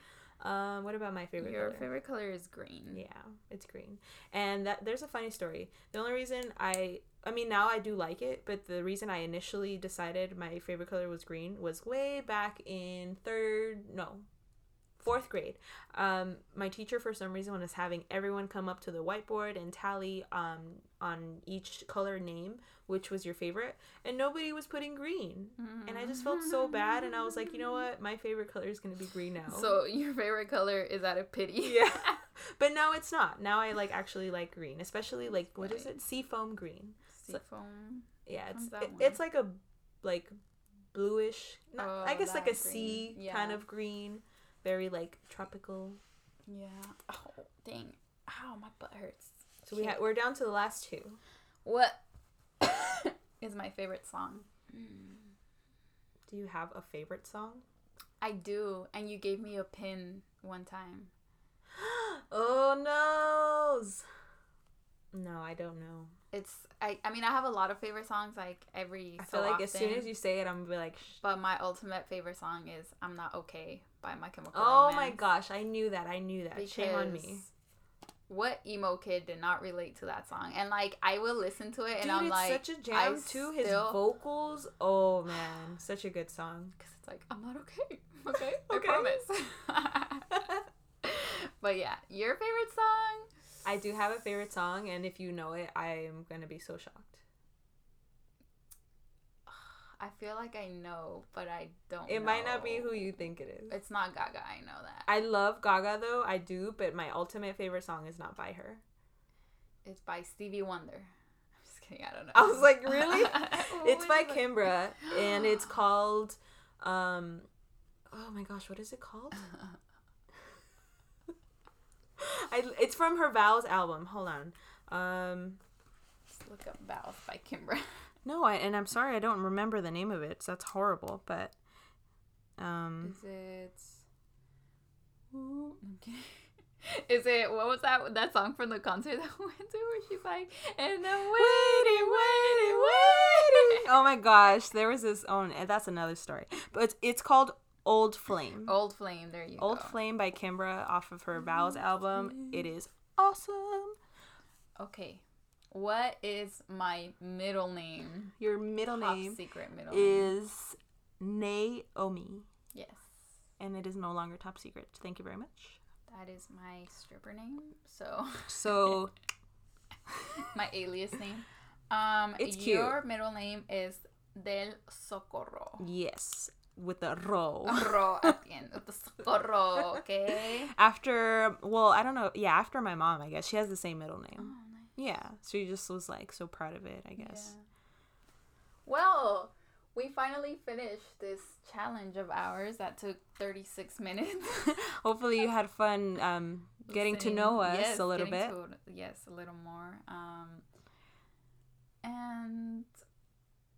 [SPEAKER 2] Um, what about my favorite
[SPEAKER 1] Your
[SPEAKER 2] color?
[SPEAKER 1] favorite color is green.
[SPEAKER 2] Yeah, it's green. And that there's a funny story. The only reason I I mean now I do like it, but the reason I initially decided my favorite color was green was way back in third no, fourth grade. Um, my teacher for some reason was having everyone come up to the whiteboard and tally um on each color name which was your favorite, and nobody was putting green. And I just felt so bad, and I was like, you know what, my favorite color is gonna be green now.
[SPEAKER 1] So your favorite color is out of pity.
[SPEAKER 2] Yeah. But now it's not. Now I like actually like green, especially like what is
[SPEAKER 1] Right.
[SPEAKER 2] it? Seafoam green.
[SPEAKER 1] Seafoam.
[SPEAKER 2] Yeah, it's it- it's like a like bluish. Not, I
[SPEAKER 1] Oh,
[SPEAKER 2] guess like a
[SPEAKER 1] that
[SPEAKER 2] sea
[SPEAKER 1] green.
[SPEAKER 2] kind of green, very like tropical.
[SPEAKER 1] Yeah. Oh dang. Ow, my butt hurts.
[SPEAKER 2] So we ha- we're down to the last two.
[SPEAKER 1] What is my favorite song? Hmm.
[SPEAKER 2] Do you have a favorite song?
[SPEAKER 1] I do, and you gave me a pin one time.
[SPEAKER 2] oh noes. No, I don't know.
[SPEAKER 1] It's I. I mean, I have a lot of favorite songs, like every.
[SPEAKER 2] I
[SPEAKER 1] so
[SPEAKER 2] feel like as soon as you say it, I'm gonna be like, Shh.
[SPEAKER 1] But my ultimate favorite song is "I'm Not Okay" by My Chemical
[SPEAKER 2] oh my gosh, I knew that. I knew that. Shame on me.
[SPEAKER 1] What emo kid did not relate to that song? And like, I will listen to it, and
[SPEAKER 2] Dude,
[SPEAKER 1] I'm like,
[SPEAKER 2] such a jam
[SPEAKER 1] I
[SPEAKER 2] too. His
[SPEAKER 1] still-
[SPEAKER 2] vocals, oh man, such a good song.
[SPEAKER 1] because it's like, I'm not okay. Okay, I
[SPEAKER 2] Okay.
[SPEAKER 1] promise. but yeah, your favorite song?
[SPEAKER 2] I do have a favorite song, and if you know it, I am gonna be so shocked.
[SPEAKER 1] I feel like I know, but I don't.
[SPEAKER 2] It might not be who you think it is.
[SPEAKER 1] It's not Gaga. I know that.
[SPEAKER 2] I love Gaga though, I do, but my ultimate favorite song is not by her.
[SPEAKER 1] It's by Stevie Wonder. I'm just kidding. I don't know.
[SPEAKER 2] I was like, really? It's by? Kimbra, and it's called, um, oh my gosh, what is it called? I, it's from her Vows album. Hold on. Um,
[SPEAKER 1] Just look up Vows by Kimbra.
[SPEAKER 2] no, I, and I'm sorry, I don't remember the name of it. So that's horrible. But, um,
[SPEAKER 1] Is it? Ooh, okay. Is it what was that that song from the concert that we went to where she's like and I'm waiting, waiting, waiting.
[SPEAKER 2] oh my gosh, there was this. Oh, and that's another story. But it's, it's called Old Flame.
[SPEAKER 1] Old Flame, there you go.
[SPEAKER 2] Old
[SPEAKER 1] go.
[SPEAKER 2] Flame by Kimbra off of her Vows album. It is awesome.
[SPEAKER 1] Okay, what is my middle name?
[SPEAKER 2] Your middle
[SPEAKER 1] Top
[SPEAKER 2] name
[SPEAKER 1] secret middle name.
[SPEAKER 2] is Naomi,
[SPEAKER 1] Yes,
[SPEAKER 2] and it is no longer top secret. Thank you very much.
[SPEAKER 1] that is my stripper name. So
[SPEAKER 2] So
[SPEAKER 1] my alias name. Um,
[SPEAKER 2] It's cute.
[SPEAKER 1] Your middle name is Del Socorro.
[SPEAKER 2] yes, with the ro.
[SPEAKER 1] Ro at the end. The Socorro. Okay.
[SPEAKER 2] After, well, I don't know. Yeah, after my mom, I guess she has the same middle
[SPEAKER 1] Oh,
[SPEAKER 2] name.
[SPEAKER 1] nice.
[SPEAKER 2] Yeah, she just was like so proud of it. I guess.
[SPEAKER 1] Yeah. Well, we finally finished this challenge of ours that took 36 minutes.
[SPEAKER 2] Hopefully, you had fun um, getting to know us
[SPEAKER 1] yes,
[SPEAKER 2] a little bit.
[SPEAKER 1] to- yes, a little more. Um, and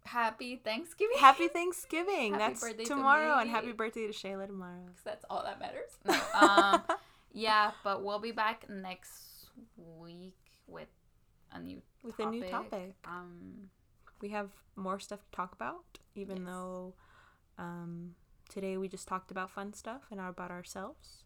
[SPEAKER 1] happy Thanksgiving.
[SPEAKER 2] Happy Thanksgiving.
[SPEAKER 1] Happy
[SPEAKER 2] That's
[SPEAKER 1] birthday to
[SPEAKER 2] tomorrow, and happy birthday to Shayla tomorrow.
[SPEAKER 1] Because that's all that matters. No, um, yeah, but we'll be back next week with a new
[SPEAKER 2] With a new topic.
[SPEAKER 1] Um,
[SPEAKER 2] we have more stuff to talk about, even
[SPEAKER 1] Yes.
[SPEAKER 2] though um, today we just talked about fun stuff and about ourselves.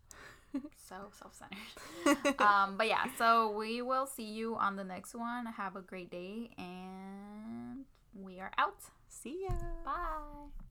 [SPEAKER 1] so self-centered. um, but yeah, so we will see you on the next one. Have a great day, and we are out.
[SPEAKER 2] See ya.
[SPEAKER 1] Bye.